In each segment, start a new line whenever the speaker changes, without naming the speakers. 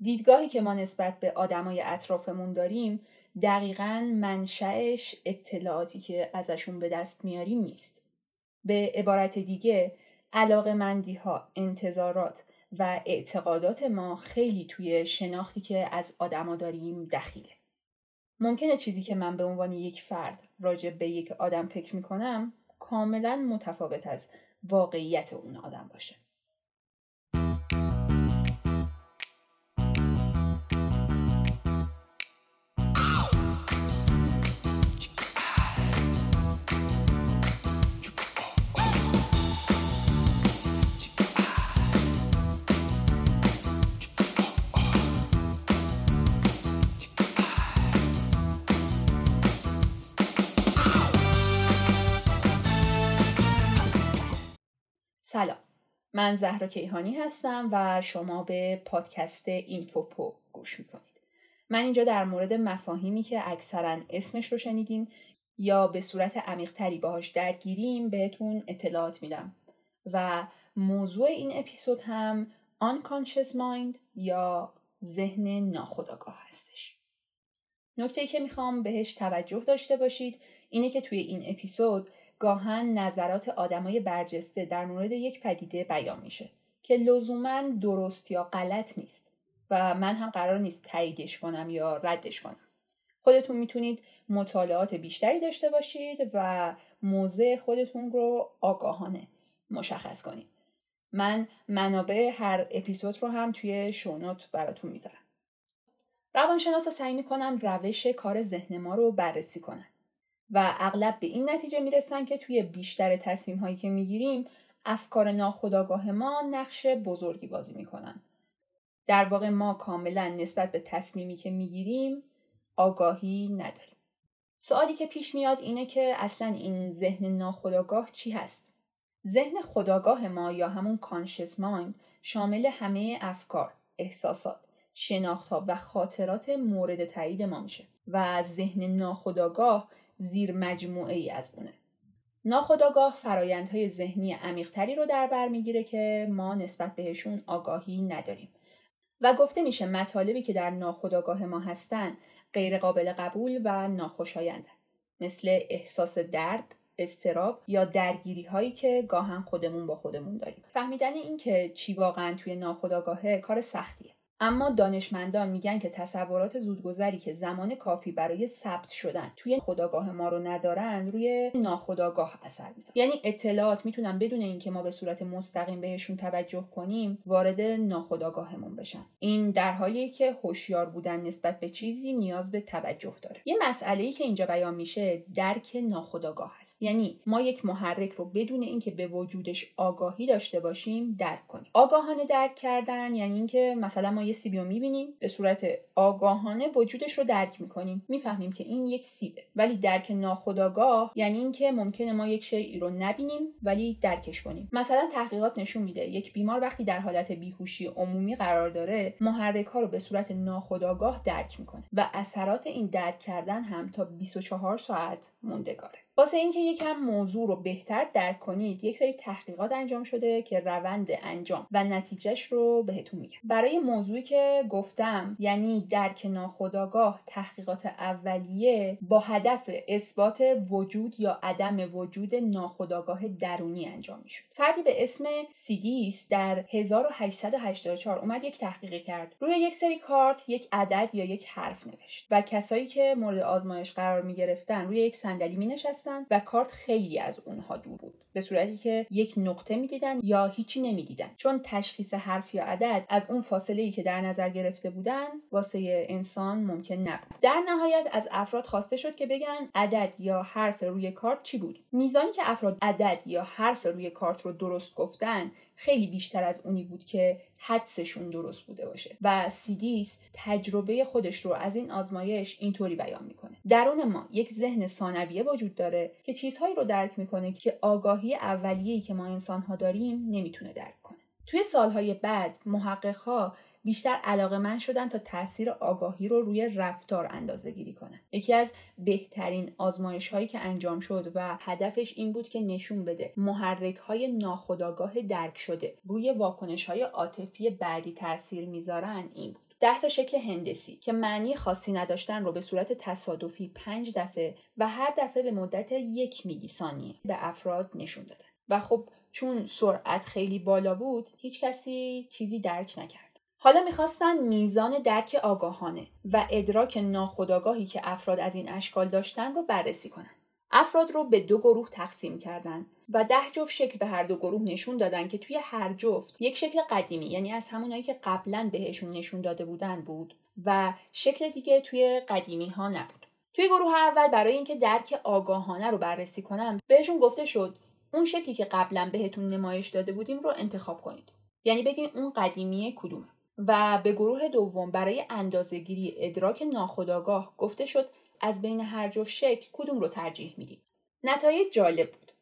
دیدگاهی که ما نسبت به آدمای اطرافمون داریم دقیقا منشأش اطلاعاتی که ازشون به دست میاریم نیست. به عبارت دیگه علاقه مندی ها، انتظارات و اعتقادات ما خیلی توی شناختی که از آدما داریم دخیله. ممکنه چیزی که من به عنوان یک فرد راجع به یک آدم فکر می‌کنم کاملا متفاوت از واقعیت اون آدم باشه. من زهرا کیهانی هستم و شما به پادکست اینفوپو گوش می‌کنید. من اینجا در مورد مفاهیمی که اکثرا اسمش رو شنیدیم یا به صورت عمیقتری باهاش درگیریم بهتون اطلاعات میدم و موضوع این اپیزود هم unconscious mind یا ذهن ناخودآگاه هستش. نکته که می‌خوام بهش توجه داشته باشید اینه که توی این اپیزود گاهن نظرات آدمای برجسته در مورد یک پدیده بیان میشه که لزوما درست یا غلط نیست و من هم قرار نیست تاییدش کنم یا ردش کنم. خودتون می‌تونید مطالعات بیشتری داشته باشید و موضع خودتون رو آگاهانه مشخص کنید. من منابع هر اپیزود رو هم توی شونوت براتون می‌ذارم. روانشناسا سعی می‌کنن روش کار ذهن ما رو بررسی کنن و اغلب به این نتیجه می‌رسن که توی بیشتر تصمیم هایی که می‌گیریم افکار ناخودآگاه ما نقش بزرگی بازی می‌کنن. در واقع ما کاملا نسبت به تصمیمی که می‌گیریم آگاهی نداریم. سوالی که پیش میاد اینه که اصلا این ذهن ناخودآگاه چی هست؟ ذهن خداگاه ما یا همون کانشس مایند شامل همه افکار، احساسات، شناختها و خاطرات مورد تایید ما میشه و ذهن ناخودآگاه زیر مجموعه ای از اونه. ناخداگاه فرایندهای ذهنی عمیقتری رو در بر می‌گیره که ما نسبت بهشون آگاهی نداریم. و گفته میشه مطالبی که در ناخداگاه ما هستن غیر قابل قبول و ناخوشایندن. مثل احساس درد، استراب یا درگیری هایی که گاهن خودمون با خودمون داریم. فهمیدن این که چی واقعا توی ناخداگاهه کار سختیه. اما دانشمندان میگن که تصورات زودگذری که زمان کافی برای ثبت شدن توی خداگاه ما رو ندارن روی ناخداگاه اثر می‌ذارن. یعنی اطلاعات می‌تونن بدون اینکه ما به صورت مستقیم بهشون توجه کنیم وارد ناخداگاهمون بشن. این در حالیه که هوشیار بودن نسبت به چیزی نیاز به توجه داره. یه مسئله ای که اینجا بیان میشه درک ناخداگاه هست یعنی ما یک محرک رو بدون اینکه به وجودش آگاهی داشته باشیم درک کنیم. آگاهانه درک کردن یعنی اینکه مثلا ما یه سیبی رو می‌بینیم به صورت آگاهانه وجودش رو درک می‌کنیم. می‌فهمیم که این یک سیبه. ولی درک ناخودآگاه یعنی اینکه ممکنه ما یک شیعی رو نبینیم ولی درکش کنیم. مثلا تحقیقات نشون میده یک بیمار وقتی در حالت بیهوشی عمومی قرار داره محرک ها رو به صورت ناخودآگاه درک می‌کنه و اثرات این درک کردن هم تا 24 ساعت موندگاره. واسه اینکه یکم موضوع رو بهتر درک کنید یک سری تحقیقات انجام شده که روند انجام و نتیجهش رو بهتون میگم. برای موضوعی که گفتم یعنی درک ناخودآگاه تحقیقات اولیه با هدف اثبات وجود یا عدم وجود ناخودآگاه درونی انجام می‌شد. فردی به اسم سیدیس در 1884 اومد یک تحقیقی کرد. روی یک سری کارت یک عدد یا یک حرف نوشت و کسایی که مورد آزمایش قرار می گرفتن روی یک صندلی می و کارت خیلی از اونها دور بود. به صورتی که یک نقطه می‌دیدن یا هیچی نمی‌دیدن. چون تشخیص حرف یا عدد از اون فاصله ای که در نظر گرفته بودن واسه انسان ممکن نبود. در نهایت از افراد خواسته شد که بگن عدد یا حرف روی کارت چی بود. میزانی که افراد عدد یا حرف روی کارت رو درست گفتن خیلی بیشتر از اونی بود که حدسشون درست بوده باشه. و سیدیس تجربه خودش رو از این آزمایش اینطوری بیان می‌کنه. درون ما یک ذهن ثانویه وجود داره که چیزهایی رو درک می‌کنه که آگاهی اولیه‌ای که ما انسانها داریم نمی‌تونه درک کنه. توی سالهای بعد محققها بیشتر علاقه من شدن تا تاثیر آگاهی رو روی رفتار اندازه گیری کنن. یکی از بهترین آزمایش هایی که انجام شد و هدفش این بود که نشون بده محرک های ناخودآگاه درک شده روی واکنش های عاطفی بعدی تاثیر می‌ذارن این بود. ده تا شکل هندسی که معنی خاصی نداشتن رو به صورت تصادفی پنج دفعه و هر دفعه به مدت یک میلی ثانیه به افراد نشون دادن. و خب چون سرعت خیلی بالا بود هیچ کسی چیزی درک نکرد. حالا می‌خواستن میزان درک آگاهانه و ادراک ناخودآگاهی که افراد از این اشکال داشتن رو بررسی کنن. افراد رو به دو گروه تقسیم کردن و ده جفت شکل به هر دو گروه نشون دادن که توی هر جفت یک شکل قدیمی یعنی از همونایی که قبلا بهشون نشون داده بودن بود و شکل دیگه توی قدیمی ها نبود. توی گروه اول برای اینکه درک آگاهانه رو بررسی کنم بهشون گفته شد اون شکلی که قبلا بهتون نمایش داده بودیم رو انتخاب کنید. یعنی بگین اون قدیمی کدومه. و به گروه دوم برای اندازهگیری ادراک ناخودآگاه گفته شد از بین هر جفت شکل کدوم رو ترجیح می‌دید نتایج جالب بود.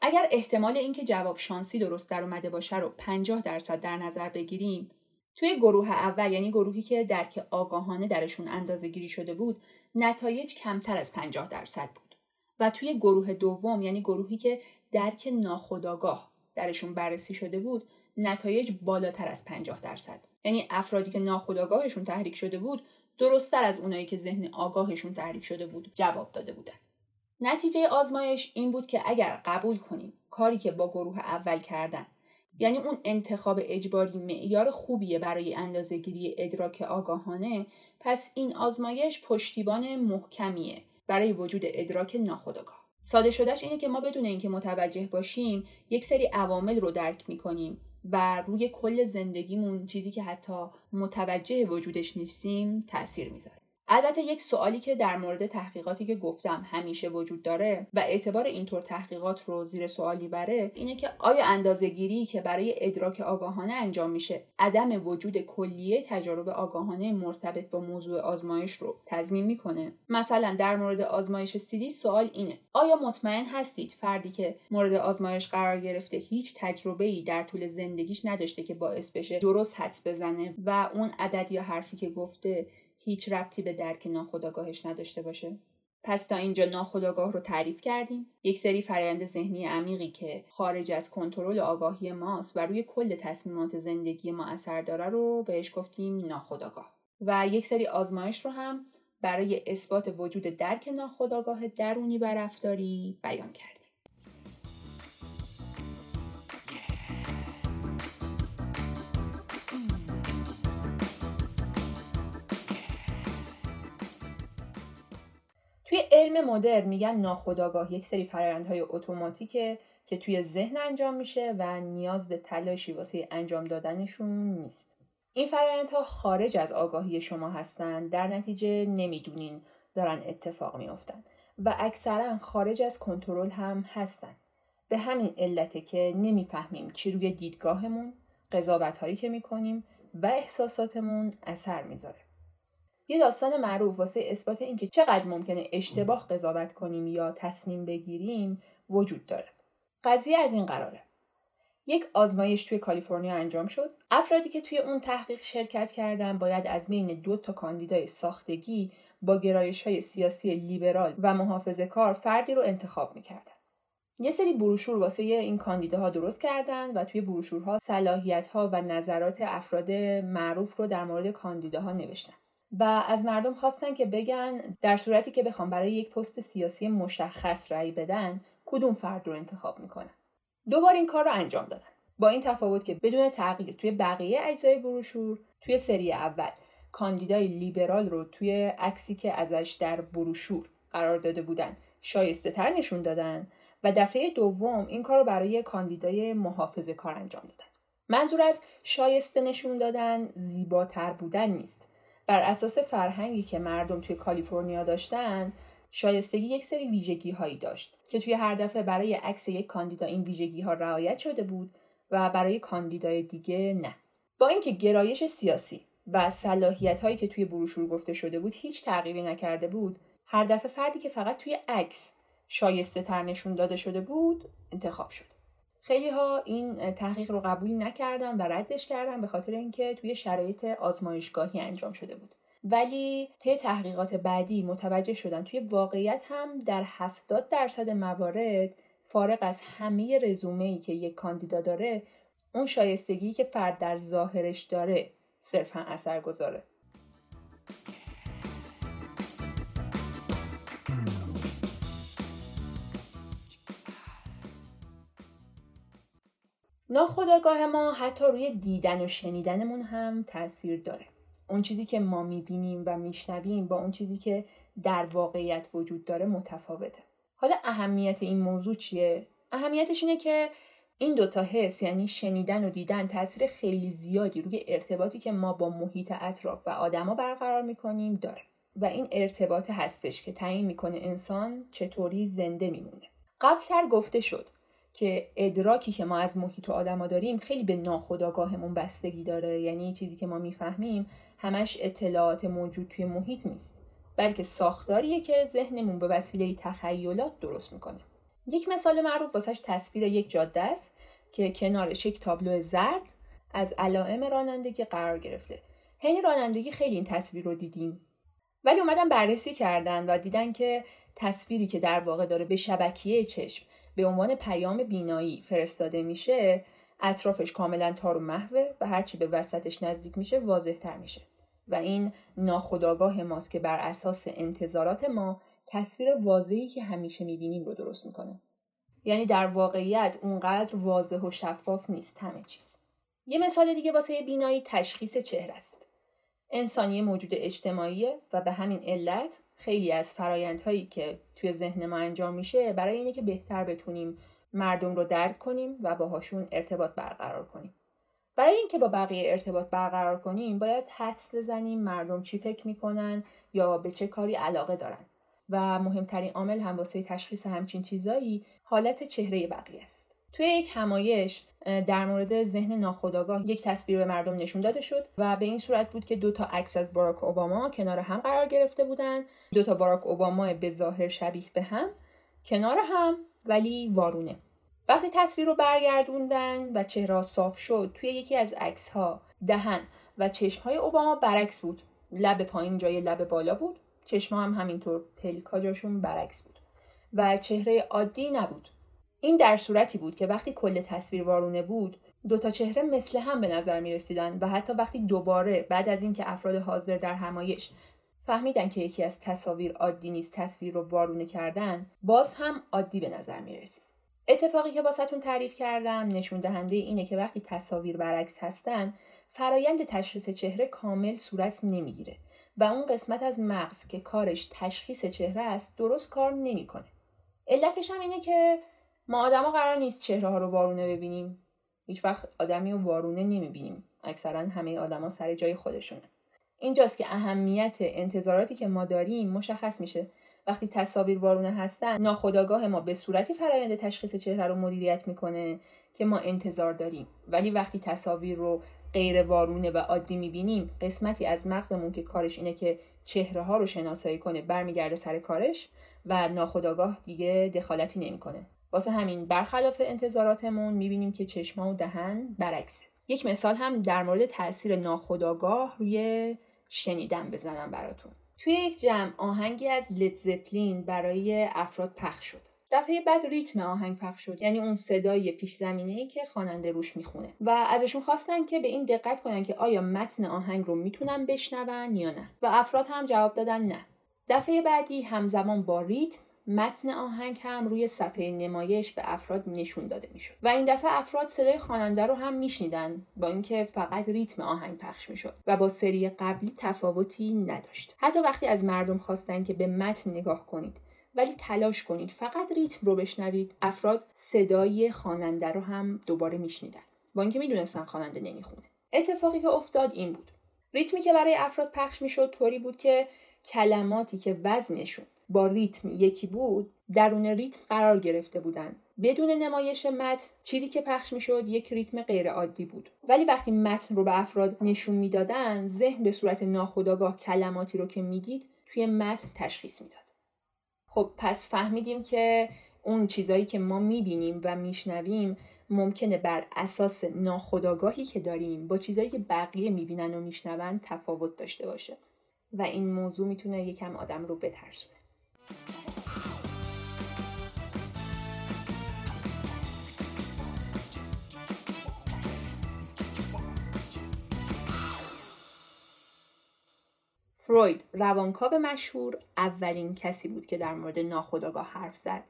اگر احتمال اینکه جواب شانسی درست در اومده باشه رو 50 درصد در نظر بگیریم توی گروه اول یعنی گروهی که درک آگاهانه درشون اندازه گیری شده بود نتایج کمتر از 50 درصد بود. و توی گروه دوم یعنی گروهی که درک ناخودآگاه درشون بررسی شده بود نتایج بالاتر از 50 درصد یعنی افرادی که ناخودآگاهشون تحریک شده بود درستتر از اونایی که ذهن آگاهشون تحریک شده بود جواب داده بودن. نتیجه آزمایش این بود که اگر قبول کنیم کاری که با گروه اول کردن یعنی اون انتخاب اجباری معیار خوبیه برای اندازهگیری ادراک آگاهانه پس این آزمایش پشتیبان محکمیه برای وجود ادراک ناخودآگاه. ساده شدهش اینه که ما بدون اینکه متوجه باشیم یک سری عوامل رو درک می‌کنیم و روی کل زندگیمون چیزی که حتی متوجه وجودش نیستیم تاثیر می‌ذاره. البته یک سوالی که در مورد تحقیقاتی که گفتم همیشه وجود داره و اعتبار اینطور تحقیقات رو زیر سوال می‌بره اینه که آیا اندازه گیری که برای ادراک آگاهانه انجام میشه عدم وجود کلیه تجارب آگاهانه مرتبط با موضوع آزمایش رو تضمین می‌کنه؟ مثلا در مورد آزمایش سیدی سوال اینه آیا مطمئن هستید فردی که مورد آزمایش قرار گرفته هیچ تجربه ای در طول زندگیش نداشته که باعث بشه درست حدس بزنه و اون عدد یا حرفی که گفته هیچ ربطی به درک ناخودآگاهش نداشته باشه. پس تا اینجا ناخودآگاه رو تعریف کردیم. یک سری فرایند ذهنی عمیقی که خارج از کنترل آگاهی ماست و روی کل تصمیمات زندگی ما اثر داره رو بهش گفتیم ناخودآگاه. و یک سری آزمایش رو هم برای اثبات وجود درک ناخودآگاه درونی و رفتاری بیان کردیم. علم مدرن میگن ناخودآگاه یک سری فرآیندهای اتوماتیکه که توی ذهن انجام میشه و نیاز به تلاشی واسه انجام دادنشون نیست. این فرآیندها خارج از آگاهی شما هستن در نتیجه نمی‌دونین دارن اتفاق میافتن و اکثرا خارج از کنترل هم هستن. به همین علته که نمی‌فهمیم چی روی دیدگاهمون، قضاوت هایی که می‌کنیم و احساساتمون اثر می‌ذاره. یه داستان معروف واسه اثبات اینکه چقدر ممکنه اشتباه قضاوت کنیم یا تصمیم بگیریم وجود داره. قضیه از این قراره. یک آزمایش توی کالیفرنیا انجام شد. افرادی که توی اون تحقیق شرکت کردن باید از بین دو تا کاندیدای ساختگی با گرایش های سیاسی لیبرال و محافظه کار فردی رو انتخاب می‌کردن. یه سری بروشور واسه این کاندیداها درست کردن و توی بروشورها صلاحیت ها و نظرات افراد معروف رو در مورد کاندیداها نوشتن. و از مردم خواستن که بگن در صورتی که بخوام برای یک پست سیاسی مشخص رأی بدن کدوم فرد رو انتخاب می‌کنن دوبار این کار رو انجام دادن. با این تفاوت که بدون تغییر توی بقیه اجزای بروشور توی سری اول کاندیدای لیبرال رو توی عکسی که ازش در بروشور قرار داده بودن شایسته تر نشون دادن و دفعه دوم این کار رو برای کاندیدای محافظه کار انجام دادن. منظور از شایسته نشون دادن زیباتر بودن نیست. بر اساس فرهنگی که مردم توی کالیفرنیا داشتن شایستگی یک سری ویژگی هایی داشت که توی هر دفعه برای عکس یک کاندیدا این ویژگی ها رعایت شده بود و برای کاندیدای دیگه نه. با اینکه گرایش سیاسی و صلاحیت هایی که توی بروشور گفته شده بود هیچ تغییری نکرده بود هر دفعه فردی که فقط توی عکس شایسته تر نشون داده شده بود انتخاب شد. خیلی ها این تحقیق رو قبول نکردن و ردش کردن به خاطر اینکه توی شرایط آزمایشگاهی انجام شده بود. ولی طی تحقیقات بعدی متوجه شدن توی واقعیت هم در 70 درصد موارد فارغ از همه رزومه ای که یک کاندیدا داره اون شایستگی که فرد در ظاهرش داره صرفا اثر گذاره ناخودآگاه ما حتی روی دیدن و شنیدنمون هم تاثیر داره. اون چیزی که ما می‌بینیم و میشنویم با اون چیزی که در واقعیت وجود داره متفاوته. حالا اهمیت این موضوع چیه؟ اهمیتش اینه که این دوتا حس یعنی شنیدن و دیدن تاثیر خیلی زیادی روی ارتباطی که ما با محیط اطراف و آدما برقرار می‌کنیم داره. و این ارتباط هستش که تعیین می‌کنه انسان چطوری زنده میمونه. قبلتر گفته شد که ادراکی که ما از محیط و آدما داریم خیلی به ناخودآگاهمون بستگی داره. یعنی چیزی که ما می‌فهمیم همش اطلاعات موجود توی محیط نیست بلکه ساختاریه که ذهنمون به وسیله تخیلات درست می‌کنه. یک مثال معروف واسش تصویر یک جاده است که کنارش یک تابلو زرد از علائم رانندگی قرار گرفته. حین رانندگی خیلی این تصویر رو دیدیم. ولی اومدن بررسی کردن و دیدن که تصویری که در واقع داره به شبکیه چشم به عنوان پیام بینایی فرستاده میشه اطرافش کاملا تار و محوه و هرچی به وسطش نزدیک میشه واضح تر میشه. و این ناخداگاه ماست که بر اساس انتظارات ما تصویر واضحی که همیشه می‌بینیم رو درست می‌کنه. یعنی در واقعیت اونقدر واضح و شفاف نیست همه چیز. یه مثال دیگه واسه بینایی تشخیص چهره است. انسانی موجود اجتماعی و به همین علت خیلی از فرایندهایی که توی ذهن ما انجام میشه برای اینه که بهتر بتونیم مردم رو درک کنیم و باهاشون ارتباط برقرار کنیم. برای اینکه با بقیه ارتباط برقرار کنیم باید حدس بزنیم مردم چی فکر می‌کنن یا به چه کاری علاقه دارن. و مهمترین عامل هم واسه تشخیص همچین چیزایی حالت چهره بقیه است. توی یک همایش در مورد ذهن ناخودآگاه یک تصویر به مردم نشون داده شد و به این صورت بود که دو تا عکس از باراک اوباما کنار هم قرار گرفته بودن. دو تا باراک اوباما به ظاهر شبیه به هم کنار هم ولی وارونه. وقتی تصویر رو برگردوندن و چهره صاف شد توی یکی از عکس ها دهن و چشم های اوباما برعکس بود. لب پایین جای لب بالا بود. چشم هم همینطور پلکا جاشون برعکس بود. و چهره عادی نبود. این در صورتی بود که وقتی کل تصویر وارونه بود دوتا چهره مثل هم به نظر می رسیدن و حتی وقتی دوباره بعد از اینکه افراد حاضر در همایش فهمیدن که یکی از تصاویر عادی نیست تصویر رو وارونه کردن باز هم عادی به نظر می رسید. اتفاقی که واسهتون تعریف کردم نشون دهنده اینه که وقتی تصاویر برعکس هستن فرایند تشخیص چهره کامل صورت نمی‌گیره و اون قسمت از مغز که کارش تشخیص چهره است درست کار نمی‌کنه. علتش هم اینه که ما آدما قرار نیست چهره ها رو وارونه ببینیم. هیچ وقت آدمی رو وارونه نمی‌بینیم. اکثرا همه آدما سر جای خودشونه. اینجاست که اهمیت انتظاراتی که ما داریم مشخص میشه وقتی تصاویر وارونه هستن ناخداگاه ما به صورتی فرایند تشخیص چهره رو مدیریت می‌کنه که ما انتظار داریم ولی وقتی تصاویر رو غیر وارونه و عادی می‌بینیم قسمتی از مغزمون که کارش اینه که چهره ها رو شناسایی کنه برمیگرده سر کارش و ناخداگاه دیگه دخالتی نمی‌کنه واسه همین برخلاف انتظاراتمون می‌بینیم که چشما و دهن برعکس یک مثال هم در مورد تاثیر ناخداگاه روی شنیدن بزنم براتون. توی یک جمع آهنگی از لید برای افراد پخش شد. دفعه بعد ریتم آهنگ پخش شد. یعنی اون صدای پیش زمینه ای که خواننده روش می‌خونه. و ازشون خواستن که به این دقت کنن که آیا متن آهنگ رو می‌تونن بشنون یا نه. و افراد هم جواب دادن نه. دفعه بعدی همزمان با ریتم متن آهنگ هم روی صفحه نمایش به افراد نشون داده می‌شد. و این دفعه افراد صدای خواننده رو هم میشنیدن با اینکه فقط ریتم آهنگ پخش می‌شد و با سری قبلی تفاوتی نداشت. حتی وقتی از مردم خواستن که به متن نگاه کنید ولی تلاش کنید فقط ریتم رو بشنوید افراد صدای خواننده رو هم دوباره میشنیدن. با اینکه می‌دونستن خواننده نمی‌خونه. اتفاقی که افتاد این بود. ریتمی که برای افراد پخش می‌شد طوری بود که کلماتی که وزنشون با ریتم یکی بود درون ریتم قرار گرفته بودن. بدون نمایش متن چیزی که پخش می‌شد یک ریتم غیر عادی بود. ولی وقتی متن رو به افراد نشون می‌دادن ذهن به صورت ناخودآگاه کلماتی رو که می‌دید توی متن تشخیص می‌داد. خب پس فهمیدیم که اون چیزایی که ما می‌بینیم و میشنویم ممکنه بر اساس ناخودآگاهی که داریم با چیزایی که بقیه می‌بینن و میشنون تفاوت داشته باشه. و این موضوع می‌تونه یکم آدم رو بترسونه. فروید روانکاو مشهور اولین کسی بود که در مورد ناخودآگاه حرف زد.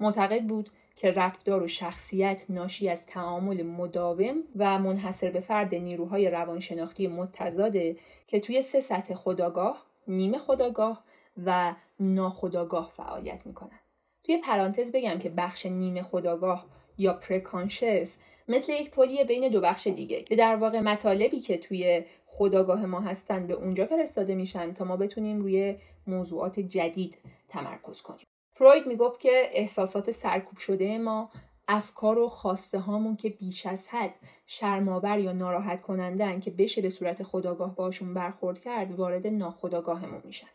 معتقد بود که رفتار و شخصیت ناشی از تعامل مداوم و منحصر به فرد نیروهای روانشناختی متضاده که توی سه سطح خداگاه، نیمه خداگاه و ناخداگاه فعالیت می‌کنن. توی پرانتز بگم که بخش نیمه خداگاه یا پرکانشس مثل یک پلی بین دو بخش دیگه که در واقع مطالبی که توی خداگاه ما هستن به اونجا فرستاده میشن تا ما بتونیم روی موضوعات جدید تمرکز کنیم فروید می‌گفت که احساسات سرکوب شده ما افکار و خواسته هامون که بیش از حد شرماور یا ناراحت کنندن که بشه به صورت خداگاه باشون برخورد کرد وارد ناخداگاهمون میشن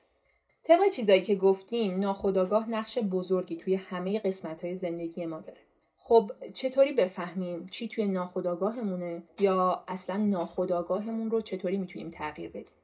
طبق چیزایی که گفتیم ناخداگاه نقش بزرگی توی همه قسمت های زندگی ما داره. خب چطوری بفهمیم چی توی ناخداگاهمونه یا اصلا ناخداگاهمون رو چطوری می‌تونیم تغییر بدیم؟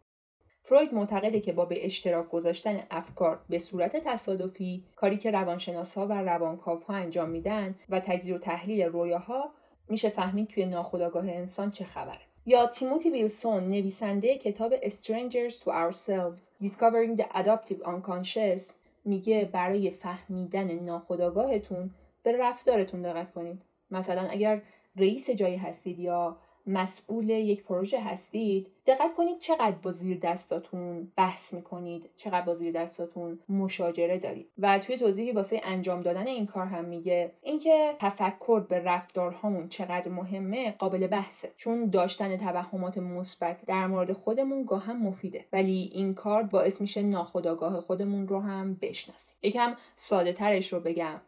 فروید معتقده که با به اشتراک گذاشتن افکار به صورت تصادفی کاری که روانشناسا و روانکاوها انجام میدن و تجزیه و تحلیل رویاها میشه فهمید توی ناخداگاه انسان چه خبره. یا تیموتی ویلسون نویسنده کتاب Strangers to Ourselves Discovering the Adoptive Unconscious میگه برای فهمیدن ناخداگاهتون به رفتارتون دقت کنید. مثلا اگر رئیس جایی هستید یا مسئول یک پروژه هستید دقت کنید چقدر با زیر دستاتون بحث می‌کنید چقدر با زیر دستاتون مشاجره دارید. و توی توضیحی واسه انجام دادن این کار هم میگه اینکه تفکر به رفتارهامون چقدر مهمه قابل بحثه. چون داشتن توهمات مثبت در مورد خودمون گاه هم مفیده. ولی این کار باعث میشه ناخودآگاه خودمون رو هم بشناسیم. یکم ساده ترش رو بگم.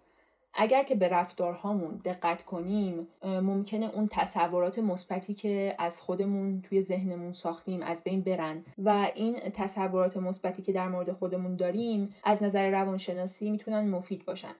اگر که به رفتارهامون دقت کنیم ممکنه اون تصورات مثبتی که از خودمون توی ذهنمون ساختیم از بین برن و این تصورات مثبتی که در مورد خودمون داریم از نظر روانشناسی می‌تونن مفید باشن.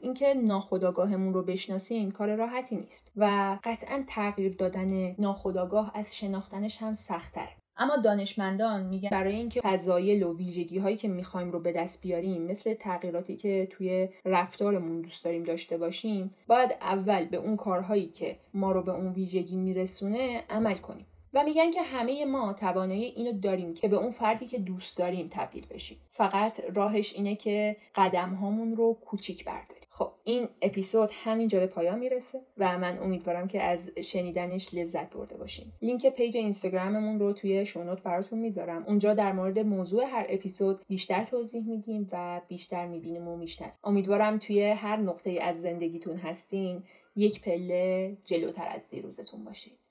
اینکه ناخداگاهمون رو بشناسیم کار راحتی نیست و قطعا تغییر دادن ناخداگاه از شناختنش هم سختتره. اما دانشمندان میگن برای اینکه فضایل و ویژگی هایی که می‌خوایم رو به دست بیاریم مثل تغییراتی که توی رفتارمون دوست داریم داشته باشیم باید اول به اون کارهایی که ما رو به اون ویژگی میرسونه عمل کنیم. و میگن که همه ما توانایی اینو داریم که به اون فردی که دوست داریم تبدیل بشیم. فقط راهش اینه که قدم هامون رو کوچیک برداریم. خب این اپیزود همینجا به پایان می‌رسه و من امیدوارم که از شنیدنش لذت برده باشین. لینک page اینستاگراممون رو توی show note براتون می‌ذارم. اونجا در مورد موضوع هر اپیزود بیشتر توضیح میدیم و بیشتر می‌بینیم و میشنن امیدوارم توی هر نقطه از زندگیتون هستین یک پله جلوتر از دیروزتون باشید.